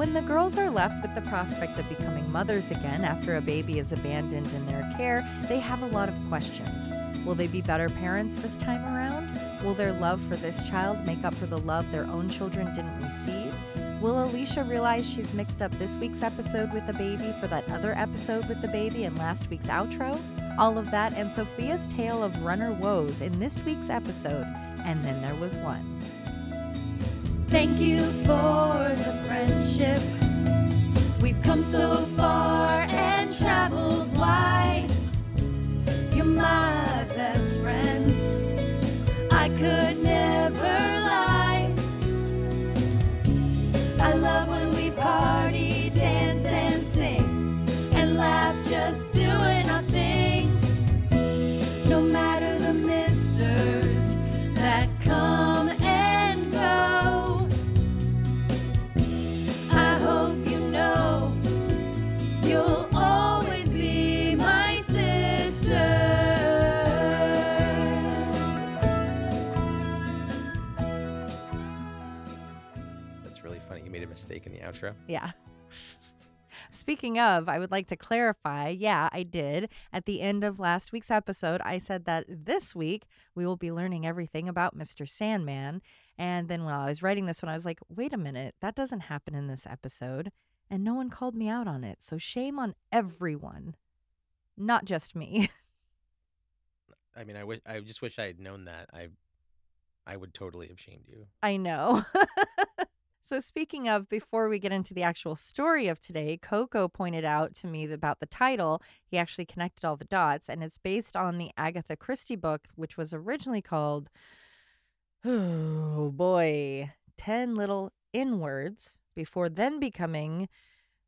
When the girls are left with the prospect of becoming mothers again after a baby is abandoned in their care, they have a lot of questions. Will they be better parents this time around? Will their love for this child make up for the love their own children didn't receive? Will Alicia realize she's mixed up this week's episode with the baby for that other episode with the baby in last week's outro? All of that and Sophia's tale of runner woes in this week's episode, and then there was one. Thank you for the friendship. We've come so far and traveled wide. You're my best friends. I could never outro. Yeah. Speaking of, I would like to clarify. Yeah, I did. At the end of last week's episode, I said that this week we will be learning everything about Mr. Sandman. And then while I was writing this one, I was like, wait a minute, that doesn't happen in this episode. And no one called me out on it. So shame on everyone, not just me. I mean, I wish I just wish I had known that. I I would totally have shamed you. I know. so, speaking of, before we get into the actual story of today, Coco pointed out to me about the title. He actually connected all the dots, and it's based on the Agatha Christie book, which was originally called, oh boy, 10 Little Inwards, before then becoming,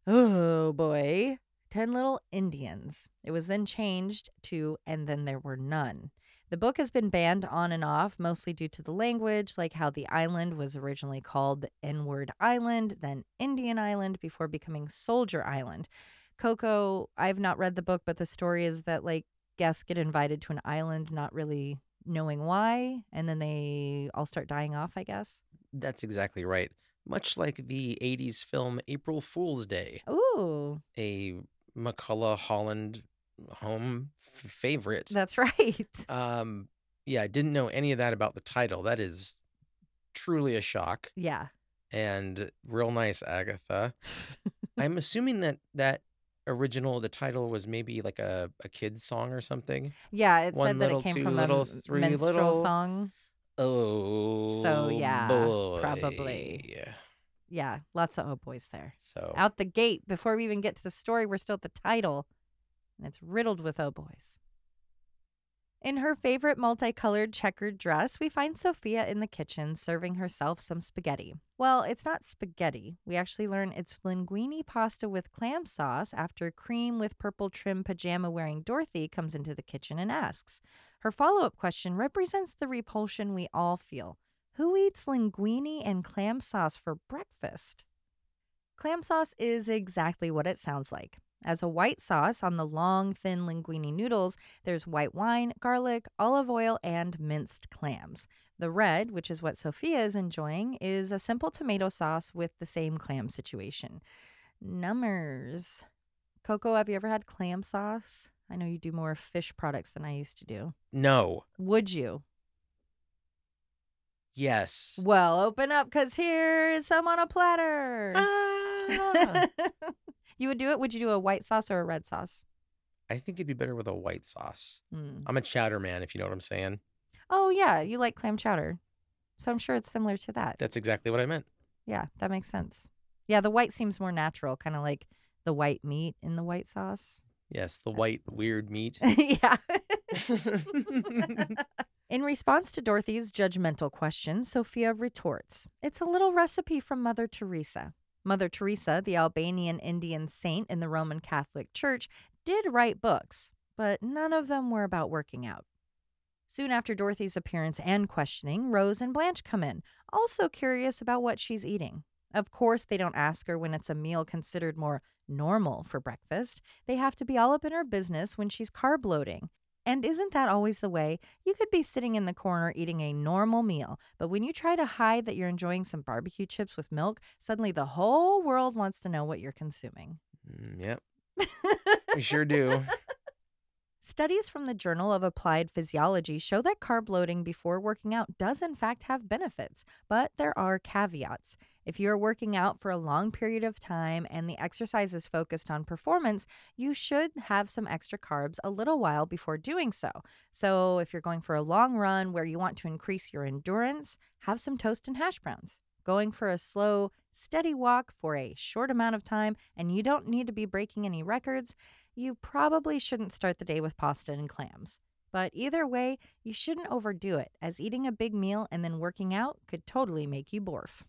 oh boy, 10 Little Indians. It was then changed to And Then There Were None. The book has been banned on and off, mostly due to the language, like how the island was originally called N Word Island, then Indian Island, before becoming Soldier Island. Coco, I've not read the book, but the story is that like guests get invited to an island, not really knowing why, and then they all start dying off, I guess. That's exactly right. Much like the 80s film April Fool's Day, Ooh, a McCullough Holland home favorite. that's right. Um, yeah, I didn't know any of that about the title. That is truly a shock yeah. and real nice, Agatha. I'm assuming that that original, the title was maybe like a, a kid's song or something. Yeah, it One said that it came from little, a three minstrel little. song. Oh, so yeah, boy. probably. Yeah, lots of oh boys there. So Out the gate, before we even get to the story, we're still at the title, and it's riddled with oh boys. In her favorite multicolored checkered dress, we find Sophia in the kitchen serving herself some spaghetti. Well, it's not spaghetti. We actually learn it's linguine pasta with clam sauce after cream with purple trim pajama wearing Dorothy comes into the kitchen and asks. Her follow up question represents the repulsion we all feel. Who eats linguine and clam sauce for breakfast? Clam sauce is exactly what it sounds like. As a white sauce on the long, thin linguine noodles, there's white wine, garlic, olive oil, and minced clams. The red, which is what Sophia is enjoying, is a simple tomato sauce with the same clam situation. Numbers. Coco, have you ever had clam sauce? I know you do more fish products than I used to do. no, Would you? yes. Well, open up because here is some on a platter. Ah! you would do it? Would you do a white sauce or a red sauce? I think it'd be better with a white sauce. Mm. I'm a chowder man, if you know what I'm saying. Oh, yeah. You like clam chowder. So I'm sure it's similar to that. That's exactly what I meant. Yeah, that makes sense. Yeah, the white seems more natural, kind of like the white meat in the white sauce. Yes, the white weird meat. yeah. In response to Dorothy's judgmental question, Sophia retorts, It's a little recipe from Mother Teresa. Mother Teresa, the Albanian Indian saint in the Roman Catholic Church, did write books, but none of them were about working out. Soon after Dorothy's appearance and questioning, Rose and Blanche come in, also curious about what she's eating. Of course, they don't ask her when it's a meal considered more normal for breakfast. They have to be all up in her business when she's carb loading. And isn't that always the way? You could be sitting in the corner eating a normal meal, but when you try to hide that you're enjoying some barbecue chips with milk, suddenly the whole world wants to know what you're consuming. Mm, yep, we sure do. Studies from the Journal of Applied Physiology show that carb loading before working out does, in fact, have benefits, but there are caveats. If you're working out for a long period of time and the exercise is focused on performance, you should have some extra carbs a little while before doing so. So, if you're going for a long run where you want to increase your endurance, have some toast and hash browns. Going for a slow, steady walk for a short amount of time and you don't need to be breaking any records, you probably shouldn't start the day with pasta and clams. But either way, you shouldn't overdo it, as eating a big meal and then working out could totally make you borf.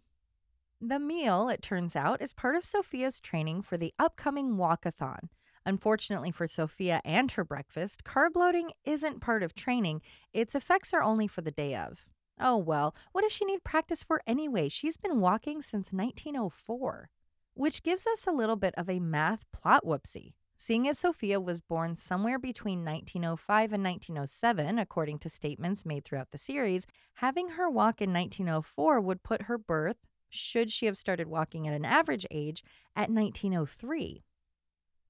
The meal, it turns out, is part of Sophia's training for the upcoming walkathon. Unfortunately for Sophia and her breakfast, carb loading isn't part of training, its effects are only for the day of. Oh well, what does she need practice for anyway? She's been walking since 1904. Which gives us a little bit of a math plot whoopsie. Seeing as Sophia was born somewhere between 1905 and 1907, according to statements made throughout the series, having her walk in 1904 would put her birth, should she have started walking at an average age, at 1903.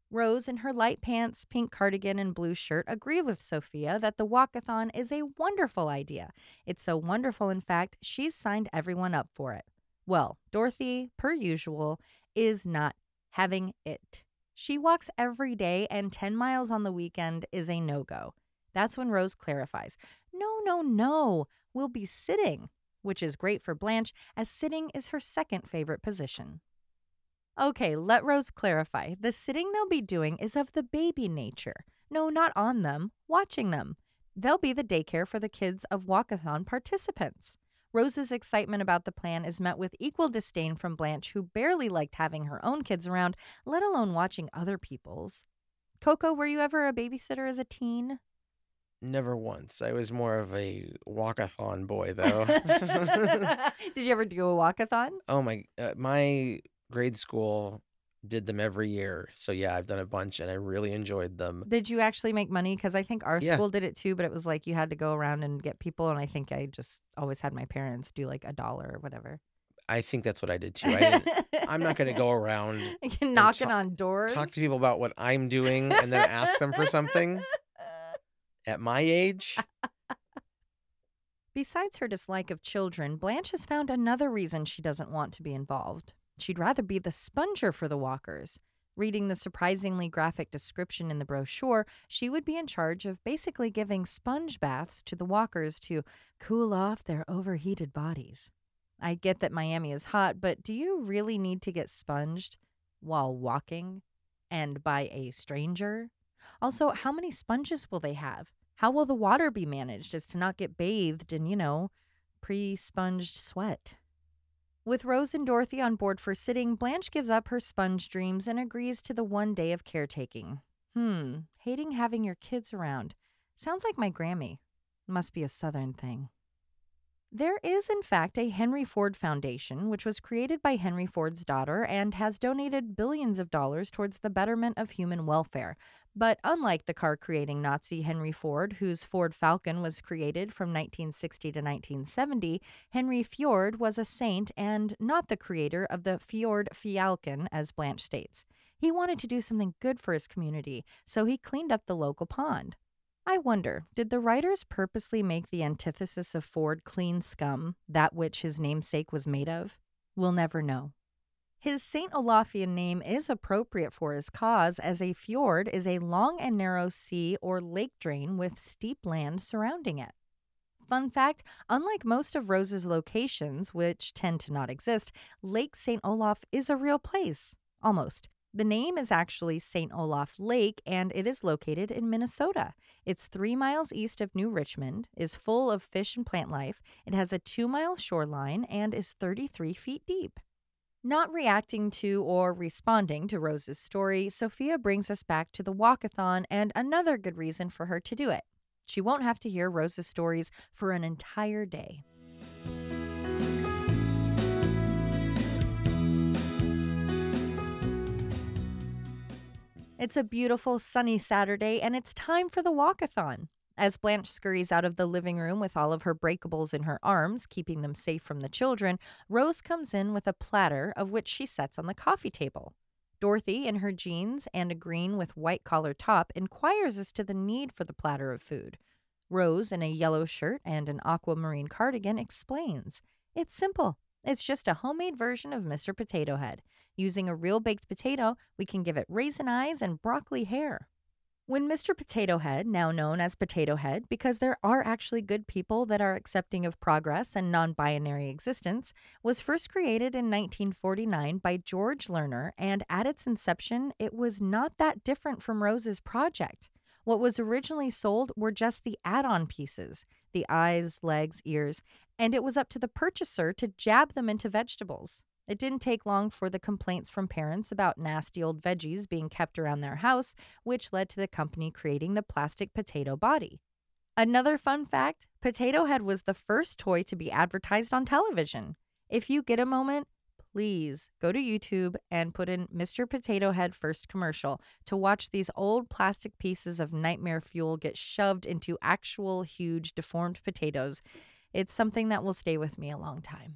Rose, in her light pants, pink cardigan, and blue shirt, agree with Sophia that the walkathon is a wonderful idea. It's so wonderful, in fact, she's signed everyone up for it. Well, Dorothy, per usual, is not having it. She walks every day, and 10 miles on the weekend is a no go. That's when Rose clarifies No, no, no, we'll be sitting, which is great for Blanche, as sitting is her second favorite position. Okay, let Rose clarify. The sitting they'll be doing is of the baby nature. No, not on them, watching them. They'll be the daycare for the kids of walkathon participants. Rose's excitement about the plan is met with equal disdain from Blanche, who barely liked having her own kids around, let alone watching other people's. Coco, were you ever a babysitter as a teen? Never once. I was more of a walkathon boy, though. Did you ever do a walkathon? oh my! Uh, my grade school did them every year, so yeah, I've done a bunch, and I really enjoyed them. Did you actually make money? Because I think our Yeah. school did it too, but it was like you had to go around and get people. And I think I just always had my parents do like a dollar or whatever. I think that's what I did too. I didn't, I'm not going to go around knocking talk- on doors. talk to people about what I'm doing and then ask them for something at my age. Besides her dislike of children, Blanche has found another reason she doesn't want to be involved. She'd rather be the sponger for the walkers. Reading the surprisingly graphic description in the brochure, she would be in charge of basically giving sponge baths to the walkers to cool off their overheated bodies. I get that Miami is hot, but do you really need to get sponged while walking and by a stranger? Also, how many sponges will they have? How will the water be managed as to not get bathed in, you know, pre sponged sweat? With Rose and Dorothy on board for sitting, Blanche gives up her sponge dreams and agrees to the one day of caretaking. Hmm, hating having your kids around. Sounds like my Grammy. Must be a Southern thing. There is, in fact, a Henry Ford Foundation, which was created by Henry Ford's daughter and has donated billions of dollars towards the betterment of human welfare. But unlike the car creating Nazi Henry Ford, whose Ford Falcon was created from 1960 to 1970, Henry Fjord was a saint and not the creator of the Fjord Fialken, as Blanche states. He wanted to do something good for his community, so he cleaned up the local pond. I wonder, did the writers purposely make the antithesis of Ford clean scum, that which his namesake was made of? We'll never know. His St. Olafian name is appropriate for his cause, as a fjord is a long and narrow sea or lake drain with steep land surrounding it. Fun fact unlike most of Rose's locations, which tend to not exist, Lake St. Olaf is a real place. Almost. The name is actually St. Olaf Lake, and it is located in Minnesota. It's three miles east of New Richmond, is full of fish and plant life. It has a two mile shoreline and is 33 feet deep. Not reacting to or responding to Rose's story, Sophia brings us back to the walkathon and another good reason for her to do it. She won't have to hear Rose's stories for an entire day. It's a beautiful sunny Saturday and it's time for the walkathon. As Blanche scurries out of the living room with all of her breakables in her arms, keeping them safe from the children, Rose comes in with a platter of which she sets on the coffee table. Dorothy, in her jeans and a green with white collar top, inquires as to the need for the platter of food. Rose, in a yellow shirt and an aquamarine cardigan, explains. It's simple. It's just a homemade version of Mr. Potato Head. Using a real baked potato, we can give it raisin eyes and broccoli hair. When Mr. Potato Head, now known as Potato Head, because there are actually good people that are accepting of progress and non binary existence, was first created in 1949 by George Lerner, and at its inception, it was not that different from Rose's project. What was originally sold were just the add on pieces the eyes, legs, ears, and it was up to the purchaser to jab them into vegetables. It didn't take long for the complaints from parents about nasty old veggies being kept around their house, which led to the company creating the plastic potato body. Another fun fact Potato Head was the first toy to be advertised on television. If you get a moment, please go to YouTube and put in Mr. Potato Head first commercial to watch these old plastic pieces of nightmare fuel get shoved into actual huge deformed potatoes. It's something that will stay with me a long time.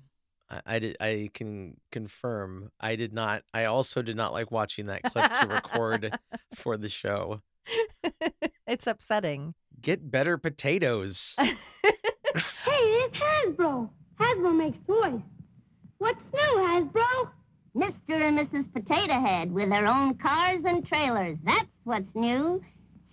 I, I did. I can confirm. I did not. I also did not like watching that clip to record for the show. it's upsetting. Get better potatoes. Hey, it's Hasbro. Hasbro makes toys. What's new, Hasbro? Mr. and Mrs. Potato Head with their own cars and trailers. That's what's new.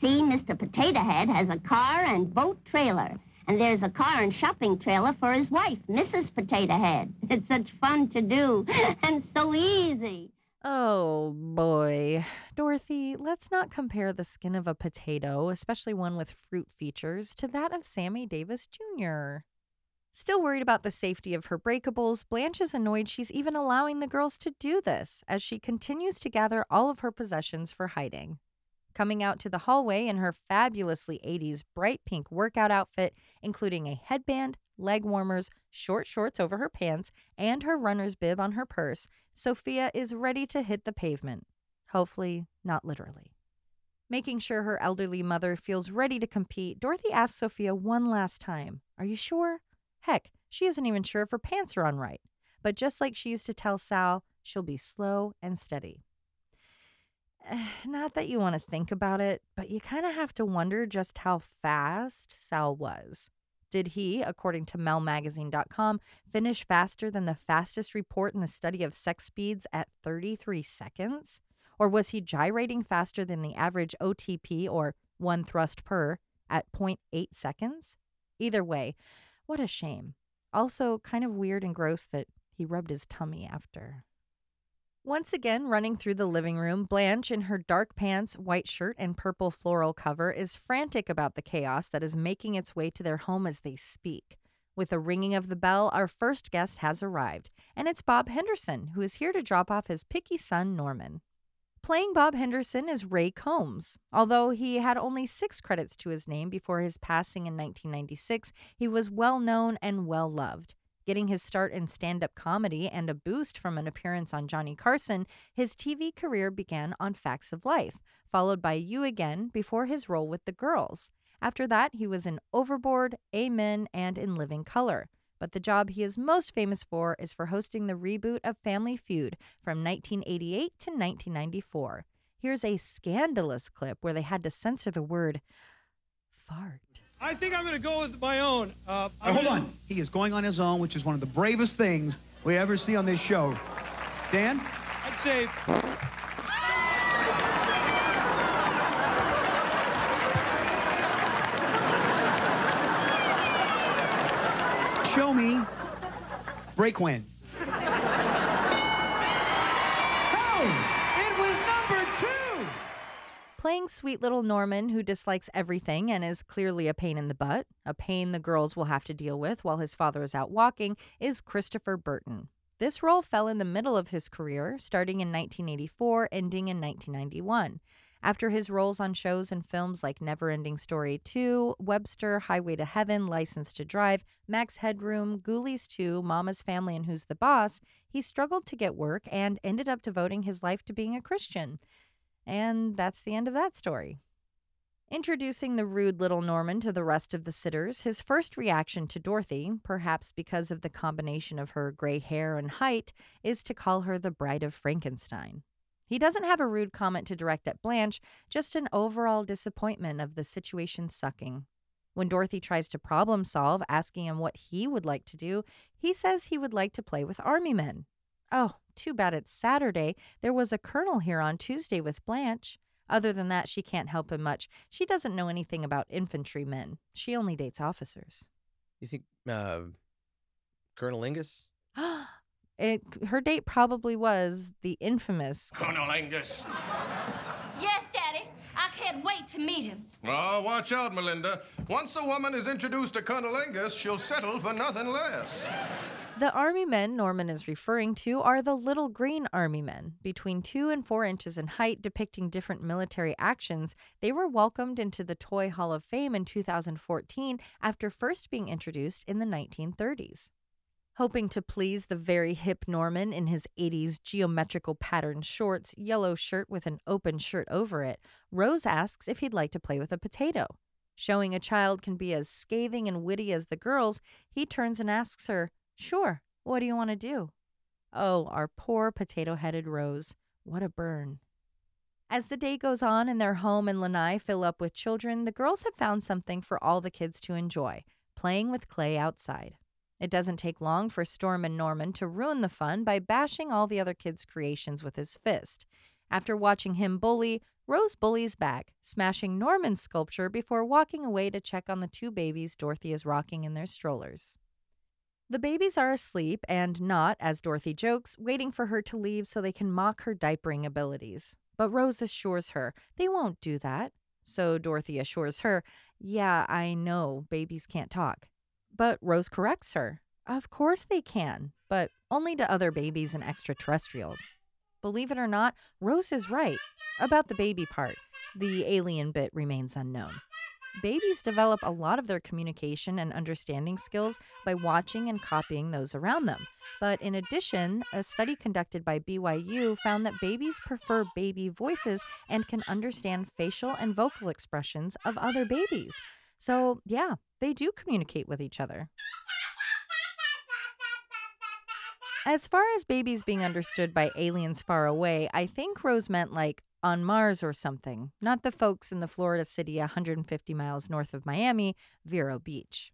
See, Mr. Potato Head has a car and boat trailer. And there's a car and shopping trailer for his wife, Mrs. Potato Head. It's such fun to do and so easy. Oh boy. Dorothy, let's not compare the skin of a potato, especially one with fruit features, to that of Sammy Davis Jr. Still worried about the safety of her breakables, Blanche is annoyed she's even allowing the girls to do this as she continues to gather all of her possessions for hiding. Coming out to the hallway in her fabulously 80s bright pink workout outfit, including a headband, leg warmers, short shorts over her pants, and her runner's bib on her purse, Sophia is ready to hit the pavement. Hopefully, not literally. Making sure her elderly mother feels ready to compete, Dorothy asks Sophia one last time Are you sure? Heck, she isn't even sure if her pants are on right. But just like she used to tell Sal, she'll be slow and steady. Not that you want to think about it, but you kind of have to wonder just how fast Sal was. Did he, according to melmagazine.com, finish faster than the fastest report in the study of sex speeds at 33 seconds? Or was he gyrating faster than the average OTP, or one thrust per, at 0.8 seconds? Either way, what a shame. Also, kind of weird and gross that he rubbed his tummy after. Once again, running through the living room, Blanche, in her dark pants, white shirt, and purple floral cover, is frantic about the chaos that is making its way to their home as they speak. With the ringing of the bell, our first guest has arrived, and it's Bob Henderson, who is here to drop off his picky son, Norman. Playing Bob Henderson is Ray Combs. Although he had only six credits to his name before his passing in 1996, he was well known and well loved. Getting his start in stand up comedy and a boost from an appearance on Johnny Carson, his TV career began on Facts of Life, followed by You Again before his role with The Girls. After that, he was in Overboard, Amen, and in Living Color. But the job he is most famous for is for hosting the reboot of Family Feud from 1988 to 1994. Here's a scandalous clip where they had to censor the word fart. I think I'm going to go with my own. Uh, I'm hold gonna- on. He is going on his own, which is one of the bravest things we ever see on this show. Dan? I'd say Show me. Break when. Playing sweet little Norman, who dislikes everything and is clearly a pain in the butt, a pain the girls will have to deal with while his father is out walking, is Christopher Burton. This role fell in the middle of his career, starting in 1984, ending in 1991. After his roles on shows and films like Neverending Story 2, Webster, Highway to Heaven, License to Drive, Max Headroom, Ghoulies 2, Mama's Family, and Who's the Boss, he struggled to get work and ended up devoting his life to being a Christian. And that's the end of that story. Introducing the rude little Norman to the rest of the sitters, his first reaction to Dorothy, perhaps because of the combination of her gray hair and height, is to call her the Bride of Frankenstein. He doesn't have a rude comment to direct at Blanche, just an overall disappointment of the situation sucking. When Dorothy tries to problem solve, asking him what he would like to do, he says he would like to play with army men. Oh, too bad it's Saturday. There was a colonel here on Tuesday with Blanche. Other than that, she can't help him much. She doesn't know anything about infantrymen. She only dates officers. You think uh, Colonel Lingus? it, her date probably was the infamous. Colonel Angus. Yes, Daddy. I can't wait to meet him. Oh, watch out, Melinda. Once a woman is introduced to Colonel Angus, she'll settle for nothing less. The army men Norman is referring to are the little green army men. Between two and four inches in height, depicting different military actions, they were welcomed into the Toy Hall of Fame in 2014 after first being introduced in the 1930s. Hoping to please the very hip Norman in his 80s geometrical pattern shorts, yellow shirt with an open shirt over it, Rose asks if he'd like to play with a potato. Showing a child can be as scathing and witty as the girls, he turns and asks her, Sure, what do you want to do? Oh, our poor potato headed Rose. What a burn. As the day goes on and their home and lanai fill up with children, the girls have found something for all the kids to enjoy playing with clay outside. It doesn't take long for Stormin' Norman to ruin the fun by bashing all the other kids' creations with his fist. After watching him bully, Rose bullies back, smashing Norman's sculpture before walking away to check on the two babies Dorothy is rocking in their strollers. The babies are asleep and not, as Dorothy jokes, waiting for her to leave so they can mock her diapering abilities. But Rose assures her they won't do that. So Dorothy assures her, Yeah, I know, babies can't talk. But Rose corrects her. Of course they can, but only to other babies and extraterrestrials. Believe it or not, Rose is right about the baby part. The alien bit remains unknown. Babies develop a lot of their communication and understanding skills by watching and copying those around them. But in addition, a study conducted by BYU found that babies prefer baby voices and can understand facial and vocal expressions of other babies. So, yeah, they do communicate with each other. As far as babies being understood by aliens far away, I think Rose meant like on Mars or something, not the folks in the Florida city 150 miles north of Miami, Vero Beach.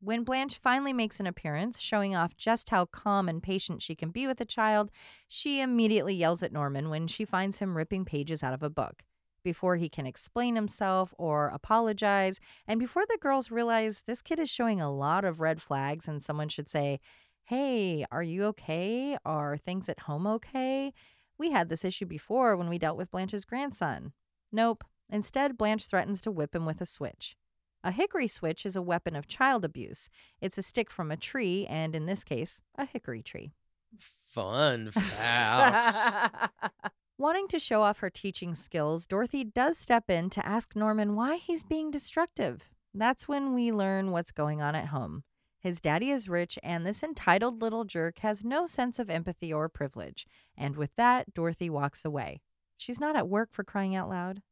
When Blanche finally makes an appearance, showing off just how calm and patient she can be with a child, she immediately yells at Norman when she finds him ripping pages out of a book. Before he can explain himself or apologize, and before the girls realize this kid is showing a lot of red flags and someone should say, Hey, are you okay? Are things at home okay? We had this issue before when we dealt with Blanche's grandson. Nope. Instead, Blanche threatens to whip him with a switch. A hickory switch is a weapon of child abuse. It's a stick from a tree, and in this case, a hickory tree. Fun fact. Wanting to show off her teaching skills, Dorothy does step in to ask Norman why he's being destructive. That's when we learn what's going on at home. His daddy is rich, and this entitled little jerk has no sense of empathy or privilege. And with that, Dorothy walks away. She's not at work for crying out loud.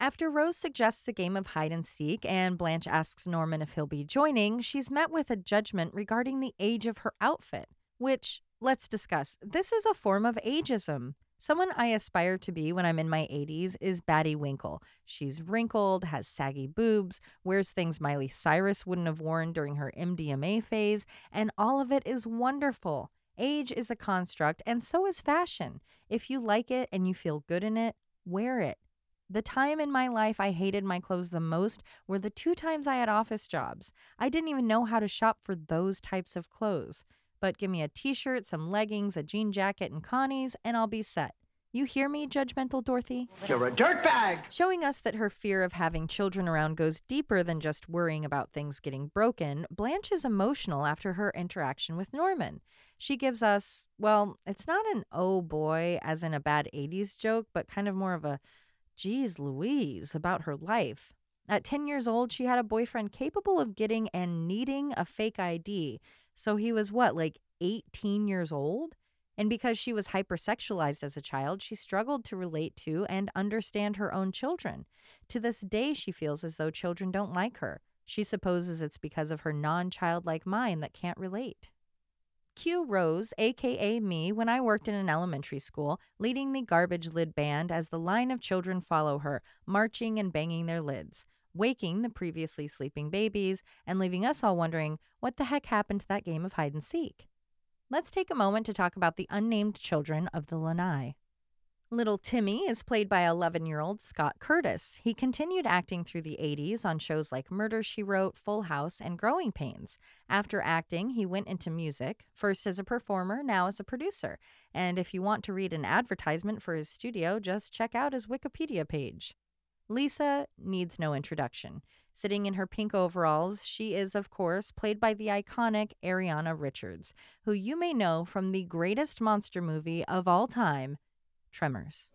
After Rose suggests a game of hide and seek and Blanche asks Norman if he'll be joining, she's met with a judgment regarding the age of her outfit, which, let's discuss, this is a form of ageism. Someone I aspire to be when I'm in my 80s is Baddie Winkle. She's wrinkled, has saggy boobs, wears things Miley Cyrus wouldn't have worn during her MDMA phase, and all of it is wonderful. Age is a construct, and so is fashion. If you like it and you feel good in it, wear it. The time in my life I hated my clothes the most were the two times I had office jobs. I didn't even know how to shop for those types of clothes. But give me a t shirt, some leggings, a jean jacket, and Connie's, and I'll be set. You hear me, judgmental Dorothy? You're a dirtbag! Showing us that her fear of having children around goes deeper than just worrying about things getting broken, Blanche is emotional after her interaction with Norman. She gives us, well, it's not an oh boy, as in a bad 80s joke, but kind of more of a geez Louise about her life. At 10 years old, she had a boyfriend capable of getting and needing a fake ID. So he was what, like 18 years old? And because she was hypersexualized as a child, she struggled to relate to and understand her own children. To this day, she feels as though children don't like her. She supposes it's because of her non childlike mind that can't relate. Q Rose, aka me, when I worked in an elementary school, leading the garbage lid band as the line of children follow her, marching and banging their lids, waking the previously sleeping babies, and leaving us all wondering what the heck happened to that game of hide and seek. Let's take a moment to talk about the unnamed children of the Lanai. Little Timmy is played by 11 year old Scott Curtis. He continued acting through the 80s on shows like Murder She Wrote, Full House, and Growing Pains. After acting, he went into music, first as a performer, now as a producer. And if you want to read an advertisement for his studio, just check out his Wikipedia page. Lisa needs no introduction. Sitting in her pink overalls, she is, of course, played by the iconic Ariana Richards, who you may know from the greatest monster movie of all time, Tremors.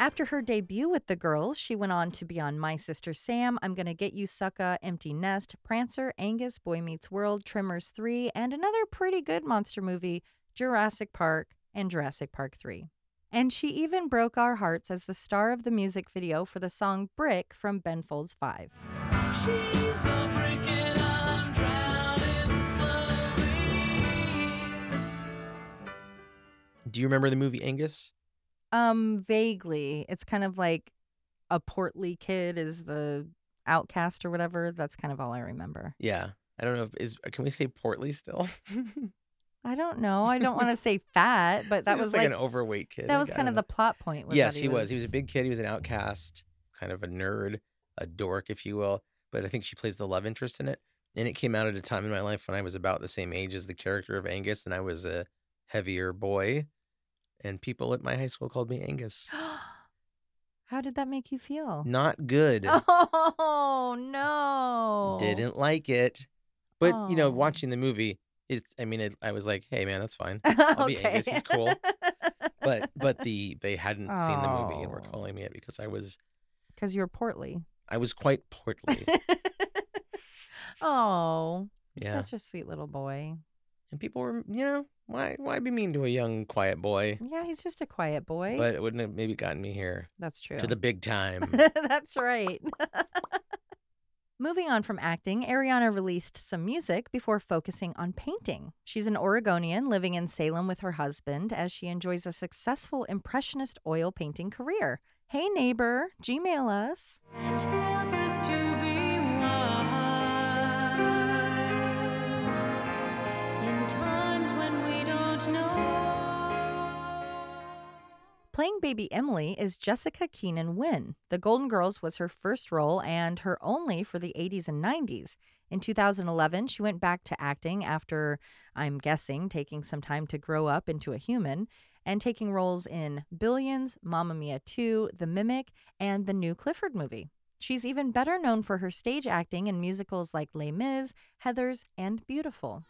After her debut with the girls, she went on to be on My Sister Sam, I'm Gonna Get You Sucka, Empty Nest, Prancer, Angus, Boy Meets World, Tremors 3, and another pretty good monster movie, Jurassic Park and Jurassic Park 3. And she even broke our hearts as the star of the music video for the song Brick from Ben Folds 5. She's a brick and I'm drowning slowly. Do you remember the movie Angus? Um, vaguely. It's kind of like a portly kid is the outcast or whatever. That's kind of all I remember. Yeah. I don't know if is can we say portly still? I don't know. I don't want to say fat, but that He's was like, like an overweight kid. that was kind of know. the plot point. Was yes, that he was. He was a big kid. He was an outcast, kind of a nerd, a dork, if you will. But I think she plays the love interest in it. And it came out at a time in my life when I was about the same age as the character of Angus, and I was a heavier boy. And people at my high school called me Angus. How did that make you feel? Not good. Oh no! Didn't like it. But you know, Oh. watching the movie, it's. I mean, it, I was like, hey man, that's fine. I'll be Angus. He's cool. But but the they hadn't seen the movie and were Oh. calling me it because I was because you were portly. I was quite portly. oh, Yeah. such a sweet little boy. And people were, you know, why why be mean to a young quiet boy? Yeah, he's just a quiet boy. But it wouldn't have maybe gotten me here That's true. to the big time. That's right. Moving on from acting, Ariana released some music before focusing on painting. She's an Oregonian living in Salem with her husband as she enjoys a successful Impressionist oil painting career. Hey, neighbor, Gmail us. Playing baby Emily is Jessica Keenan Wynn. The Golden Girls was her first role and her only for the 80s and 90s. In 2011, she went back to acting after, I'm guessing, taking some time to grow up into a human and taking roles in Billions, Mamma Mia 2, The Mimic, and the new Clifford movie. She's even better known for her stage acting in musicals like Les Mis, Heathers, and Beautiful.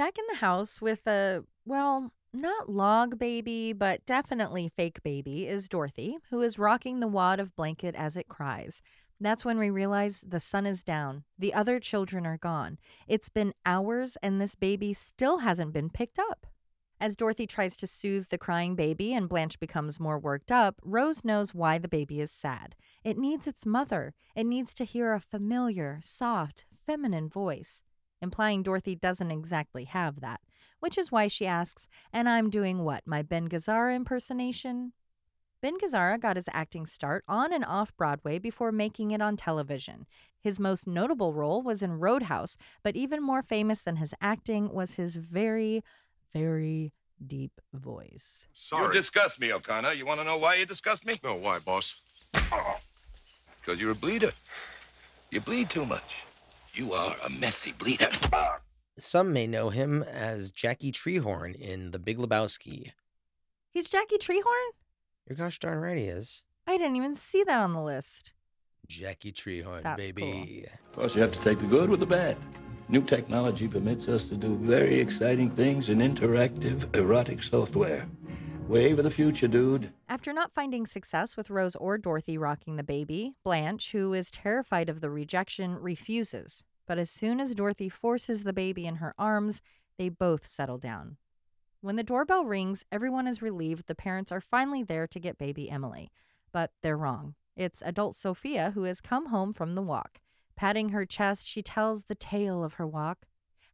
Back in the house with a, well, not log baby, but definitely fake baby is Dorothy, who is rocking the wad of blanket as it cries. That's when we realize the sun is down. The other children are gone. It's been hours and this baby still hasn't been picked up. As Dorothy tries to soothe the crying baby and Blanche becomes more worked up, Rose knows why the baby is sad. It needs its mother. It needs to hear a familiar, soft, feminine voice, implying Dorothy doesn't exactly have that, which is why she asks, And I'm doing what, my Ben Gazzara impersonation? Ben Gazzara got his acting start on and off Broadway before making it on television. His most notable role was in Roadhouse, but even more famous than his acting was his very, very deep voice. You disgust me, O'Connor. You want to know why you disgust me? No, why, boss? Because you're a bleeder. You bleed too much. You are a messy bleeder. Some may know him as Jackie Treehorn in The Big Lebowski. He's Jackie Treehorn? You're gosh darn right he is. I didn't even see that on the list. Jackie Treehorn, That's baby. Of course, you have to take the good with the bad. New technology permits us to do very exciting things in interactive, erotic software. Wave of the future, dude. After not finding success with Rose or Dorothy rocking the baby, Blanche, who is terrified of the rejection, refuses. But as soon as Dorothy forces the baby in her arms, they both settle down. When the doorbell rings, everyone is relieved the parents are finally there to get baby Emily. But they're wrong. It's adult Sophia who has come home from the walk. Patting her chest, she tells the tale of her walk.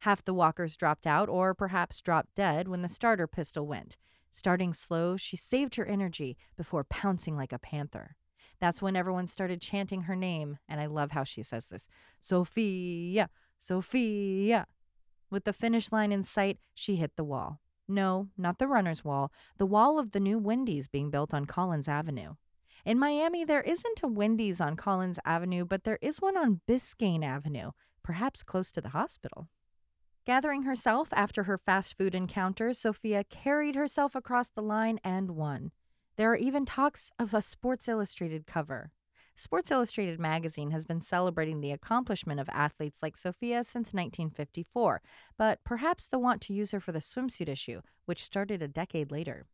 Half the walkers dropped out, or perhaps dropped dead, when the starter pistol went. Starting slow, she saved her energy before pouncing like a panther. That's when everyone started chanting her name, and I love how she says this Sophia, Sophia. With the finish line in sight, she hit the wall. No, not the runner's wall, the wall of the new Wendy's being built on Collins Avenue. In Miami, there isn't a Wendy's on Collins Avenue, but there is one on Biscayne Avenue, perhaps close to the hospital. Gathering herself after her fast food encounter, Sophia carried herself across the line and won. There are even talks of a Sports Illustrated cover. Sports Illustrated magazine has been celebrating the accomplishment of athletes like Sophia since 1954, but perhaps they'll want to use her for the swimsuit issue, which started a decade later.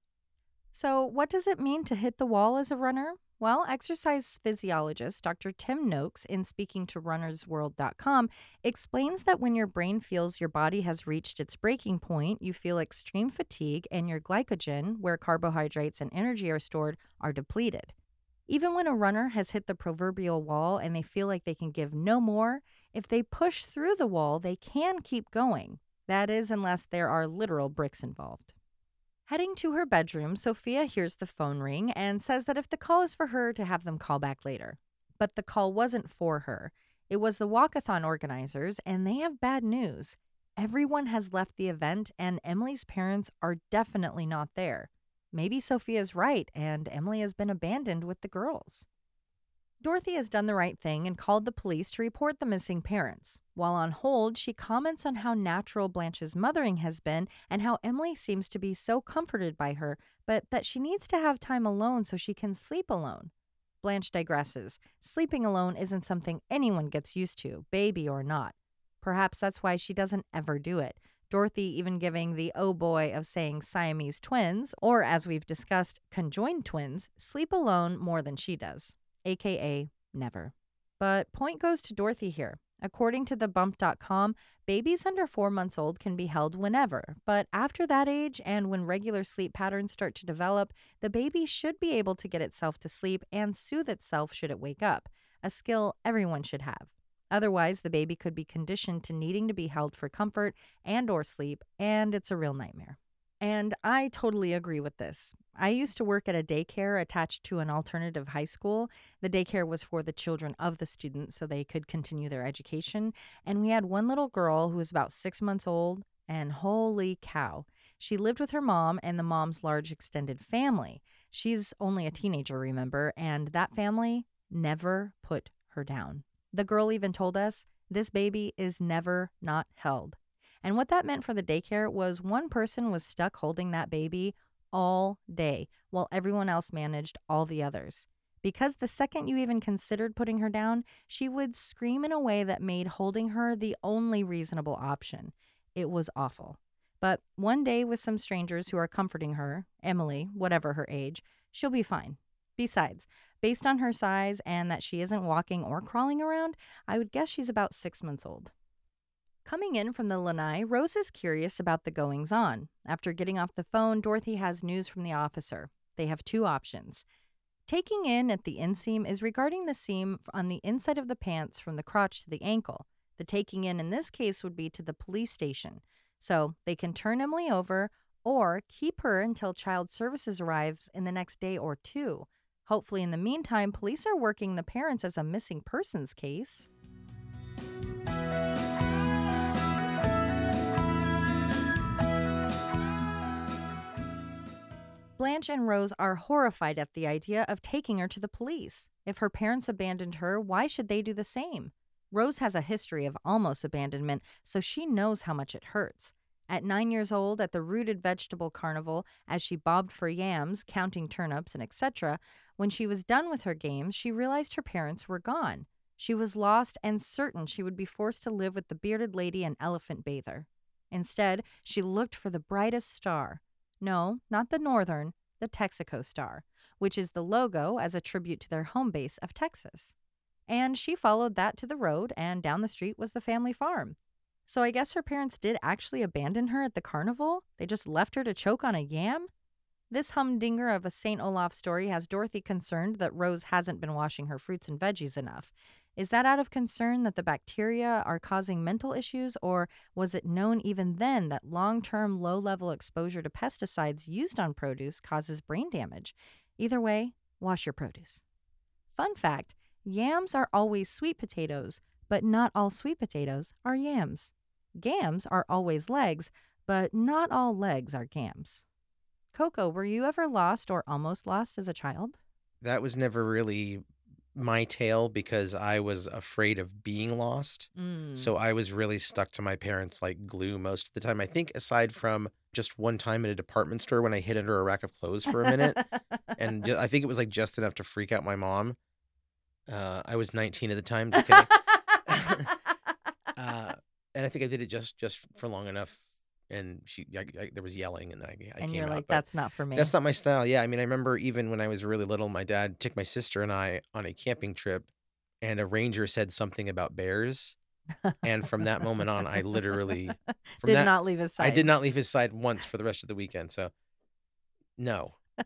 So, what does it mean to hit the wall as a runner? Well, exercise physiologist Dr. Tim Noakes, in speaking to runnersworld.com, explains that when your brain feels your body has reached its breaking point, you feel extreme fatigue and your glycogen, where carbohydrates and energy are stored, are depleted. Even when a runner has hit the proverbial wall and they feel like they can give no more, if they push through the wall, they can keep going. That is, unless there are literal bricks involved. Heading to her bedroom, Sophia hears the phone ring and says that if the call is for her, to have them call back later. But the call wasn't for her. It was the walkathon organizers, and they have bad news. Everyone has left the event, and Emily's parents are definitely not there. Maybe Sophia's right, and Emily has been abandoned with the girls. Dorothy has done the right thing and called the police to report the missing parents. While on hold, she comments on how natural Blanche's mothering has been and how Emily seems to be so comforted by her, but that she needs to have time alone so she can sleep alone. Blanche digresses. Sleeping alone isn't something anyone gets used to, baby or not. Perhaps that's why she doesn't ever do it. Dorothy even giving the oh boy of saying Siamese twins, or as we've discussed, conjoined twins, sleep alone more than she does aka never. But point goes to Dorothy here. According to thebump.com, babies under four months old can be held whenever, but after that age and when regular sleep patterns start to develop, the baby should be able to get itself to sleep and soothe itself should it wake up, a skill everyone should have. Otherwise, the baby could be conditioned to needing to be held for comfort and or sleep, and it's a real nightmare. And I totally agree with this. I used to work at a daycare attached to an alternative high school. The daycare was for the children of the students so they could continue their education. And we had one little girl who was about six months old, and holy cow, she lived with her mom and the mom's large extended family. She's only a teenager, remember, and that family never put her down. The girl even told us this baby is never not held. And what that meant for the daycare was one person was stuck holding that baby all day while everyone else managed all the others. Because the second you even considered putting her down, she would scream in a way that made holding her the only reasonable option. It was awful. But one day, with some strangers who are comforting her, Emily, whatever her age, she'll be fine. Besides, based on her size and that she isn't walking or crawling around, I would guess she's about six months old. Coming in from the lanai, Rose is curious about the goings on. After getting off the phone, Dorothy has news from the officer. They have two options. Taking in at the inseam is regarding the seam on the inside of the pants from the crotch to the ankle. The taking in in this case would be to the police station. So they can turn Emily over or keep her until child services arrives in the next day or two. Hopefully, in the meantime, police are working the parents as a missing persons case. Blanche and Rose are horrified at the idea of taking her to the police. If her parents abandoned her, why should they do the same? Rose has a history of almost abandonment, so she knows how much it hurts. At nine years old, at the rooted vegetable carnival, as she bobbed for yams, counting turnips, and etc., when she was done with her games, she realized her parents were gone. She was lost and certain she would be forced to live with the bearded lady and elephant bather. Instead, she looked for the brightest star. No, not the Northern, the Texaco Star, which is the logo as a tribute to their home base of Texas. And she followed that to the road, and down the street was the family farm. So I guess her parents did actually abandon her at the carnival? They just left her to choke on a yam? This humdinger of a St. Olaf story has Dorothy concerned that Rose hasn't been washing her fruits and veggies enough. Is that out of concern that the bacteria are causing mental issues, or was it known even then that long term low level exposure to pesticides used on produce causes brain damage? Either way, wash your produce. Fun fact yams are always sweet potatoes, but not all sweet potatoes are yams. Gams are always legs, but not all legs are gams. Coco, were you ever lost or almost lost as a child? That was never really my tale because I was afraid of being lost. Mm. So I was really stuck to my parents like glue most of the time. I think aside from just one time in a department store when I hid under a rack of clothes for a minute, and I think it was like just enough to freak out my mom. Uh, I was 19 at the time, uh, and I think I did it just just for long enough. And she, I, I, there was yelling, and then I, I and came you're out. like, that's not for me. that's not my style. Yeah, I mean, I remember even when I was really little, my dad took my sister and I on a camping trip, and a ranger said something about bears, and from that moment on, I literally Did that- not leave his side. I did not leave his side once for the rest of the weekend. So, no,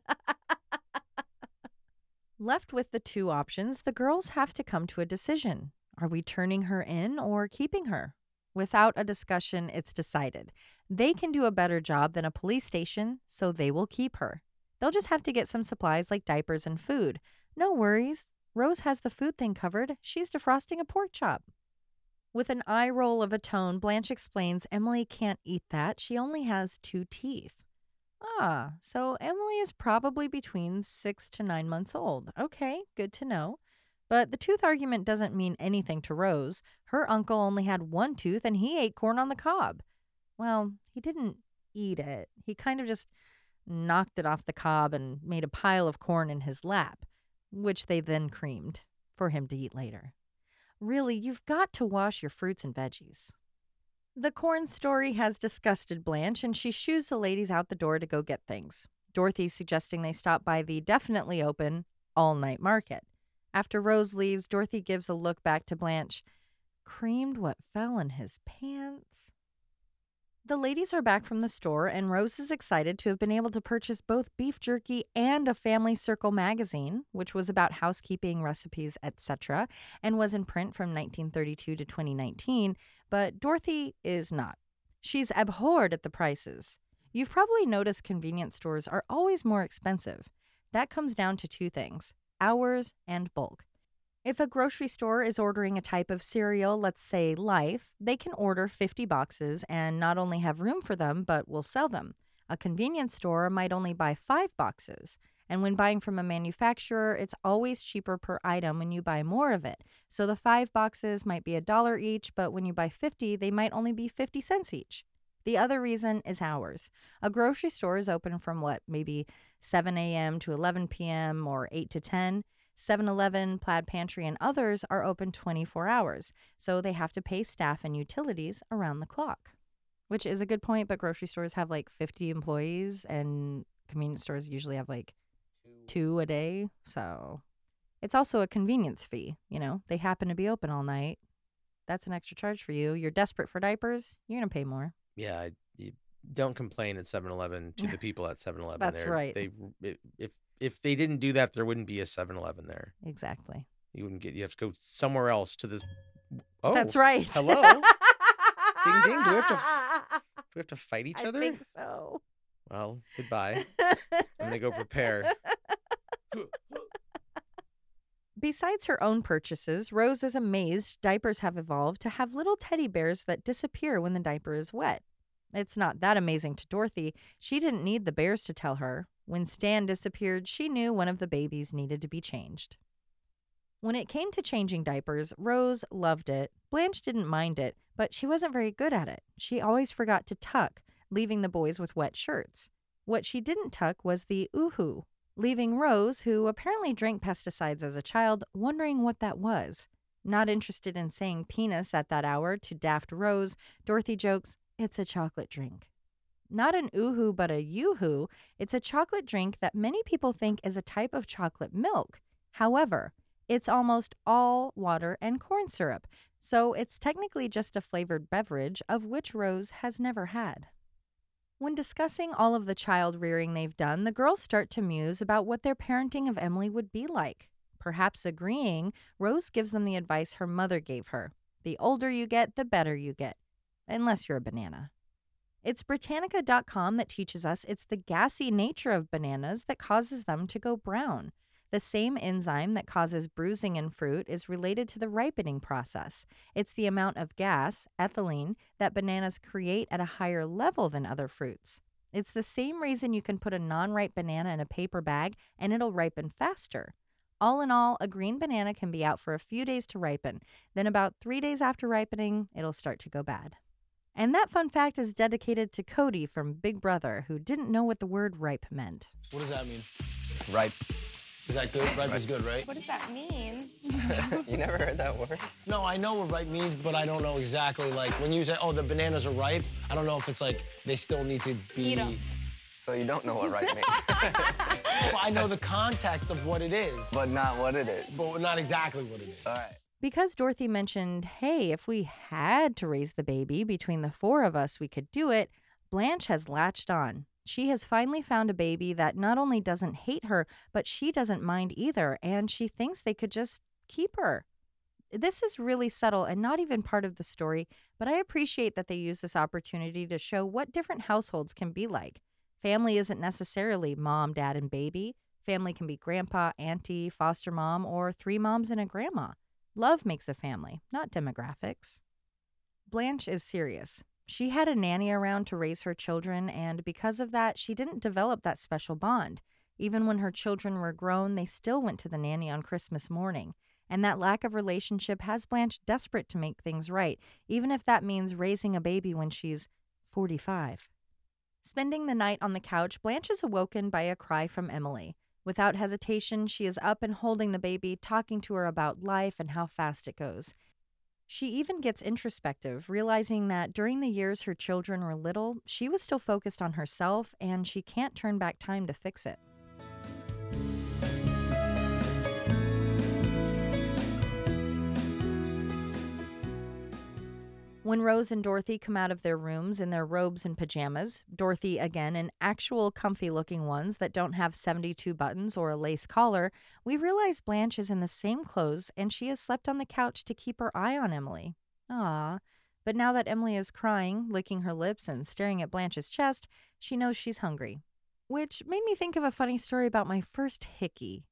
Left with the two options, the girls have to come to a decision. Are we turning her in or keeping her? Without a discussion, it's decided. They can do a better job than a police station, so they will keep her. They'll just have to get some supplies like diapers and food. No worries. Rose has the food thing covered. She's defrosting a pork chop. With an eye roll of a tone, Blanche explains Emily can't eat that. She only has two teeth. Ah, so Emily is probably between six to nine months old. Okay, good to know. But the tooth argument doesn't mean anything to Rose. Her uncle only had one tooth and he ate corn on the cob. Well, he didn't eat it. He kind of just knocked it off the cob and made a pile of corn in his lap, which they then creamed for him to eat later. Really, you've got to wash your fruits and veggies. The corn story has disgusted Blanche, and she shoos the ladies out the door to go get things. Dorothy suggesting they stop by the definitely open all night market. After Rose leaves, Dorothy gives a look back to Blanche. Creamed what fell in his pants? The ladies are back from the store, and Rose is excited to have been able to purchase both beef jerky and a Family Circle magazine, which was about housekeeping, recipes, etc., and was in print from 1932 to 2019. But Dorothy is not. She's abhorred at the prices. You've probably noticed convenience stores are always more expensive. That comes down to two things hours and bulk. If a grocery store is ordering a type of cereal, let's say Life, they can order 50 boxes and not only have room for them, but will sell them. A convenience store might only buy five boxes. And when buying from a manufacturer, it's always cheaper per item when you buy more of it. So the five boxes might be a dollar each, but when you buy 50, they might only be 50 cents each. The other reason is hours. A grocery store is open from what, maybe 7 a.m. to 11 p.m. or 8 to 10. 7 Eleven, Plaid Pantry, and others are open 24 hours, so they have to pay staff and utilities around the clock. Which is a good point, but grocery stores have like 50 employees, and convenience stores usually have like two a day. So it's also a convenience fee. You know, they happen to be open all night. That's an extra charge for you. You're desperate for diapers, you're going to pay more. Yeah, I- you don't complain at 7-Eleven to the people at 7-Eleven. That's They're- right. They if- if they didn't do that, there wouldn't be a 7-Eleven there. Exactly. You wouldn't get. You have to go somewhere else to this. Oh, That's right. Hello. ding ding. Do we have to? Do we have to fight each other? I other? think so. Well, goodbye. I'm gonna go prepare. Besides her own purchases, Rose is amazed diapers have evolved to have little teddy bears that disappear when the diaper is wet. It's not that amazing to Dorothy. She didn't need the bears to tell her. When Stan disappeared, she knew one of the babies needed to be changed. When it came to changing diapers, Rose loved it. Blanche didn't mind it, but she wasn't very good at it. She always forgot to tuck, leaving the boys with wet shirts. What she didn't tuck was the oohoo, leaving Rose, who apparently drank pesticides as a child, wondering what that was. Not interested in saying penis at that hour to Daft Rose, Dorothy jokes, It's a chocolate drink. Not an oohoo, but a yoo-hoo, it's a chocolate drink that many people think is a type of chocolate milk. However, it's almost all water and corn syrup, so it's technically just a flavored beverage of which Rose has never had. When discussing all of the child rearing they've done, the girls start to muse about what their parenting of Emily would be like. Perhaps agreeing, Rose gives them the advice her mother gave her the older you get, the better you get, unless you're a banana. It's Britannica.com that teaches us it's the gassy nature of bananas that causes them to go brown. The same enzyme that causes bruising in fruit is related to the ripening process. It's the amount of gas, ethylene, that bananas create at a higher level than other fruits. It's the same reason you can put a non ripe banana in a paper bag and it'll ripen faster. All in all, a green banana can be out for a few days to ripen. Then, about three days after ripening, it'll start to go bad. And that fun fact is dedicated to Cody from Big Brother, who didn't know what the word ripe meant. What does that mean? Ripe. Is that good? Ripe is good, right? What does that mean? you never heard that word? No, I know what ripe means, but I don't know exactly. Like when you say, "Oh, the bananas are ripe," I don't know if it's like they still need to be. Eat 'em. So you don't know what ripe means, Well, I know the context of what it is, but not what it is. but not exactly what it is. All right. Because Dorothy mentioned, hey, if we had to raise the baby between the four of us, we could do it, Blanche has latched on. She has finally found a baby that not only doesn't hate her, but she doesn't mind either, and she thinks they could just keep her. This is really subtle and not even part of the story, but I appreciate that they use this opportunity to show what different households can be like. Family isn't necessarily mom, dad, and baby. Family can be grandpa, auntie, foster mom, or three moms and a grandma. Love makes a family, not demographics. Blanche is serious. She had a nanny around to raise her children, and because of that, she didn't develop that special bond. Even when her children were grown, they still went to the nanny on Christmas morning. And that lack of relationship has Blanche desperate to make things right, even if that means raising a baby when she's 45. Spending the night on the couch, Blanche is awoken by a cry from Emily. Without hesitation, she is up and holding the baby, talking to her about life and how fast it goes. She even gets introspective, realizing that during the years her children were little, she was still focused on herself and she can't turn back time to fix it. When Rose and Dorothy come out of their rooms in their robes and pajamas, Dorothy again in actual comfy looking ones that don't have 72 buttons or a lace collar, we realize Blanche is in the same clothes and she has slept on the couch to keep her eye on Emily. Ah, but now that Emily is crying, licking her lips, and staring at Blanche's chest, she knows she's hungry. Which made me think of a funny story about my first hickey.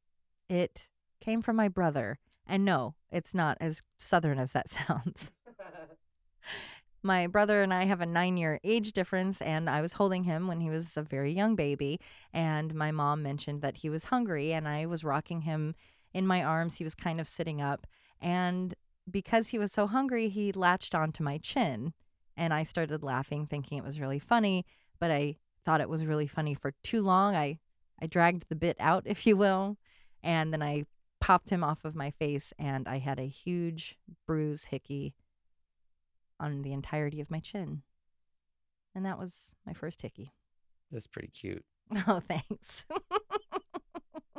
It came from my brother, and no, it's not as southern as that sounds. My brother and I have a nine year age difference, and I was holding him when he was a very young baby. And my mom mentioned that he was hungry, and I was rocking him in my arms. He was kind of sitting up. And because he was so hungry, he latched onto my chin. And I started laughing, thinking it was really funny, but I thought it was really funny for too long. I, I dragged the bit out, if you will, and then I popped him off of my face, and I had a huge bruise hickey on the entirety of my chin. And that was my first hickey. That's pretty cute. Oh, thanks.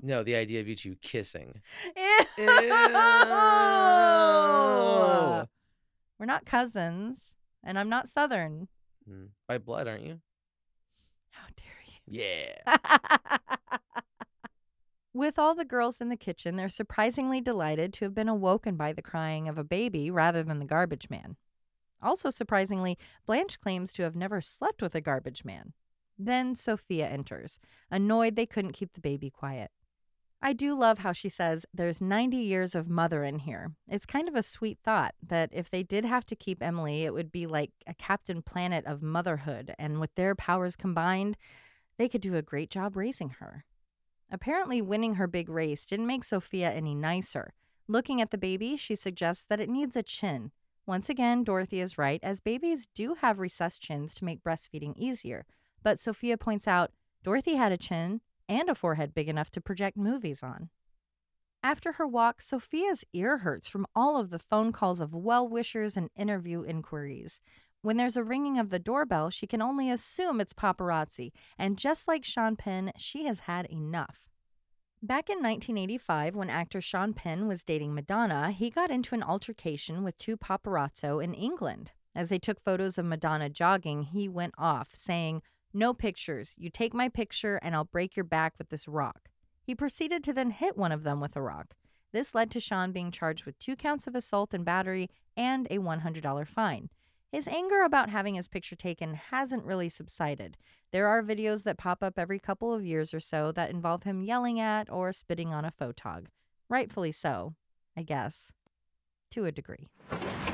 No, the idea of you two kissing. Ew. Ew. We're not cousins, and I'm not Southern. Hmm. By blood, aren't you? How dare you? Yeah. With all the girls in the kitchen, they're surprisingly delighted to have been awoken by the crying of a baby rather than the garbage man. Also, surprisingly, Blanche claims to have never slept with a garbage man. Then Sophia enters, annoyed they couldn't keep the baby quiet. I do love how she says there's 90 years of mother in here. It's kind of a sweet thought that if they did have to keep Emily, it would be like a Captain Planet of motherhood, and with their powers combined, they could do a great job raising her. Apparently, winning her big race didn't make Sophia any nicer. Looking at the baby, she suggests that it needs a chin. Once again, Dorothy is right, as babies do have recessed chins to make breastfeeding easier. But Sophia points out Dorothy had a chin and a forehead big enough to project movies on. After her walk, Sophia's ear hurts from all of the phone calls of well wishers and interview inquiries. When there's a ringing of the doorbell, she can only assume it's paparazzi, and just like Sean Penn, she has had enough. Back in 1985, when actor Sean Penn was dating Madonna, he got into an altercation with two paparazzo in England. As they took photos of Madonna jogging, he went off, saying, No pictures. You take my picture, and I'll break your back with this rock. He proceeded to then hit one of them with a rock. This led to Sean being charged with two counts of assault and battery and a $100 fine. His anger about having his picture taken hasn't really subsided. There are videos that pop up every couple of years or so that involve him yelling at or spitting on a photog. Rightfully so, I guess. To a degree.